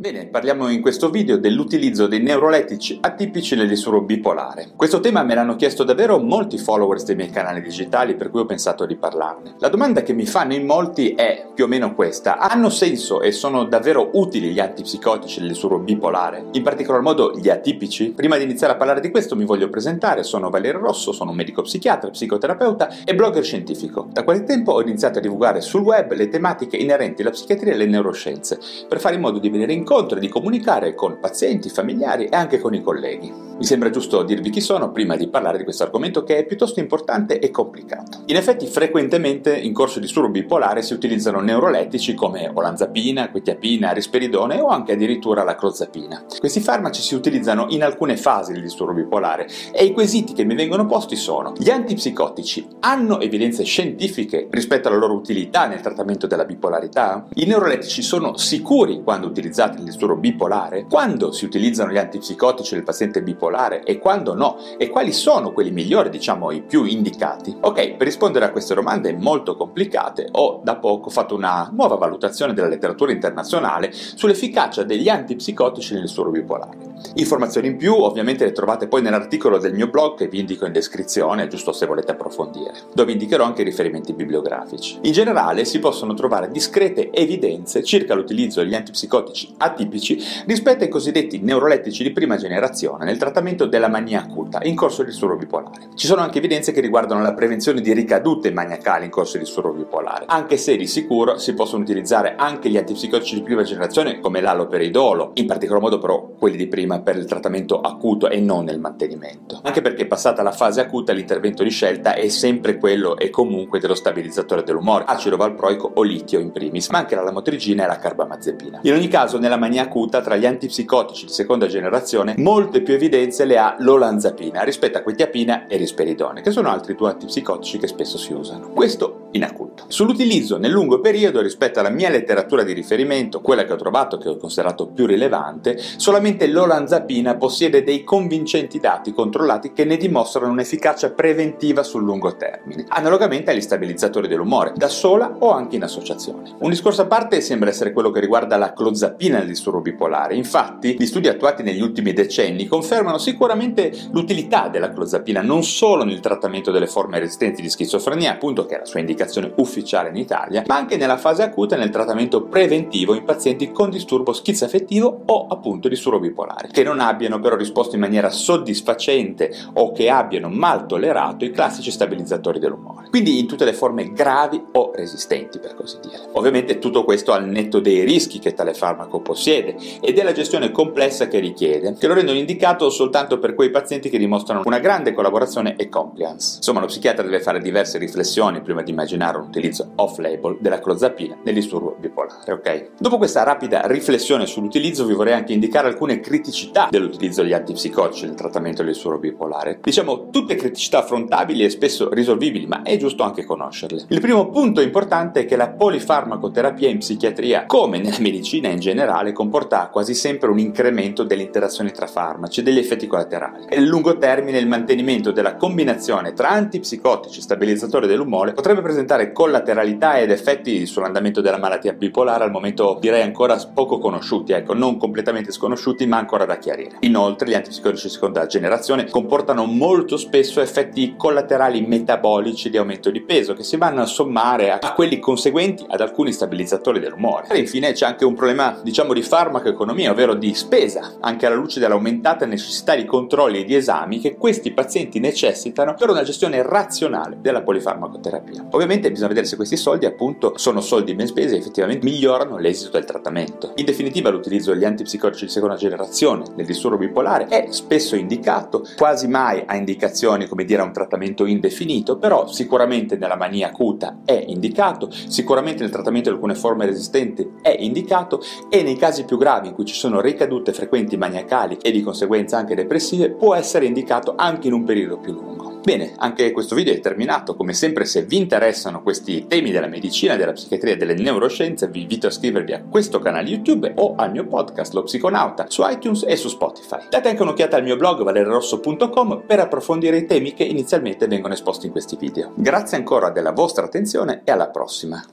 Bene, parliamo in questo video dell'utilizzo dei neurolettici atipici nel disturbo bipolare. Questo tema me l'hanno chiesto davvero molti followers dei miei canali digitali, per cui ho pensato di parlarne. La domanda che mi fanno in molti è più o meno questa: hanno senso e sono davvero utili gli antipsicotici nel disturbo bipolare? In particolar modo gli atipici? Prima di iniziare a parlare di questo mi voglio presentare, sono Valerio Rosso, sono medico psichiatra, psicoterapeuta e blogger scientifico. Da qualche tempo ho iniziato a divulgare sul web le tematiche inerenti alla psichiatria e alle neuroscienze, per fare in modo di venire in incontro e di comunicare con pazienti, familiari e anche con i colleghi. Mi sembra giusto dirvi chi sono prima di parlare di questo argomento che è piuttosto importante e complicato. In effetti frequentemente in corso di disturbo bipolare si utilizzano neurolettici come olanzapina, quetiapina, risperidone o anche addirittura la clozapina. Questi farmaci si utilizzano in alcune fasi del disturbo bipolare e i quesiti che mi vengono posti sono gli antipsicotici hanno evidenze scientifiche rispetto alla loro utilità nel trattamento della bipolarità? I neurolettici sono sicuri quando utilizzati nel disturbo bipolare? Quando si utilizzano gli antipsicotici nel paziente bipolare e quando no e quali sono quelli migliori, diciamo i più indicati? Ok, per rispondere a queste domande molto complicate ho da poco fatto una nuova valutazione della letteratura internazionale sull'efficacia degli antipsicotici nel disturbo bipolare. Informazioni in più ovviamente le trovate poi nell'articolo del mio blog che vi indico in descrizione, giusto se volete approfondire, dove indicherò anche i riferimenti bibliografici. In generale si possono trovare discrete evidenze circa l'utilizzo degli antipsicotici atipici rispetto ai cosiddetti neurolettici di prima generazione nel trattamento della mania acuta in corso di disturbo bipolare. Ci sono anche evidenze che riguardano la prevenzione di ricadute maniacali in corso di disturbo bipolare, anche se di sicuro si possono utilizzare anche gli antipsicotici di prima generazione come l'aloperidolo, in particolar modo però quelli di prima per il trattamento acuto e non nel mantenimento. Anche perché passata la fase acuta l'intervento di scelta è sempre quello e comunque dello stabilizzatore dell'umore, acido valproico o litio in primis, ma anche la lamotrigina e la carbamazepina. In ogni caso nella mania acuta tra gli antipsicotici di seconda generazione molte più evidenze le ha l'olanzapina rispetto a quetiapina e risperidone, che sono altri due antipsicotici che spesso si usano. Questo in acuto. Sull'utilizzo nel lungo periodo rispetto alla mia letteratura di riferimento, quella che ho trovato che ho considerato più rilevante, solamente l'olanzapina possiede dei convincenti dati controllati che ne dimostrano un'efficacia preventiva sul lungo termine, analogamente agli stabilizzatori dell'umore, da sola o anche in associazione. Un discorso a parte sembra essere quello che riguarda la clozapina nel disturbo bipolare. Infatti, gli studi attuati negli ultimi decenni confermano sicuramente l'utilità della clozapina non solo nel trattamento delle forme resistenti di schizofrenia, appunto che è la sua indicazione ufficiale in Italia, ma anche nella fase acuta nel trattamento preventivo in pazienti con disturbo schizoaffettivo o appunto disturbo bipolare, che non abbiano però risposto in maniera soddisfacente o che abbiano mal tollerato i classici stabilizzatori dell'umore. Quindi in tutte le forme gravi o resistenti, per così dire. Ovviamente tutto questo al netto dei rischi che tale farmaco possiede e della gestione complessa che richiede, che lo rendono indicato soltanto per quei pazienti che dimostrano una grande collaborazione e compliance. Insomma, lo psichiatra deve fare diverse riflessioni prima di immaginare un utilizzo off-label della clozapina nel disturbo bipolare, ok? Dopo questa rapida riflessione sull'utilizzo vi vorrei anche indicare alcune criticità dell'utilizzo degli antipsicotici nel trattamento del disturbo bipolare. Diciamo tutte criticità affrontabili e spesso risolvibili, ma è giusto anche conoscerle. Il primo punto importante è che la polifarmacoterapia in psichiatria, come nella medicina in generale, comporta quasi sempre un incremento delle interazioni tra farmaci, degli effetti collaterali. E nel lungo termine il mantenimento della combinazione tra antipsicotici e stabilizzatori dell'umore potrebbe presentare collateralità ed effetti sull'andamento della malattia bipolare al momento direi ancora poco conosciuti, ecco, non completamente sconosciuti ma ancora da chiarire. Inoltre gli antipsicotici di seconda generazione comportano molto spesso effetti collaterali metabolici di aumento di peso che si vanno a sommare a, quelli conseguenti ad alcuni stabilizzatori dell'umore. E infine c'è anche un problema diciamo di farmacoeconomia, ovvero di spesa, anche alla luce dell'aumentata necessità necessari controlli e di esami che questi pazienti necessitano per una gestione razionale della polifarmacoterapia. Ovviamente Ovviamente bisogna vedere se questi soldi appunto sono soldi ben spesi e effettivamente migliorano l'esito del trattamento. In definitiva l'utilizzo degli antipsicotici di seconda generazione nel disturbo bipolare è spesso indicato, quasi mai ha indicazioni come dire a un trattamento indefinito, però sicuramente nella mania acuta è indicato, sicuramente nel trattamento di alcune forme resistenti è indicato e nei casi più gravi in cui ci sono ricadute frequenti maniacali e di conseguenza anche depressive può essere indicato anche in un periodo più lungo. Bene, anche questo video è terminato, come sempre se vi interessano questi temi della medicina, della psichiatria e delle neuroscienze vi invito a iscrivervi a questo canale YouTube o al mio podcast Lo Psiconauta su iTunes e su Spotify. Date anche un'occhiata al mio blog valerosso.com per approfondire i temi che inizialmente vengono esposti in questi video. Grazie ancora della vostra attenzione e alla prossima.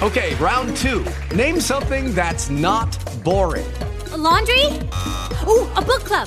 Okay, round two. Name something that's not boring. A laundry? Ooh, a book club.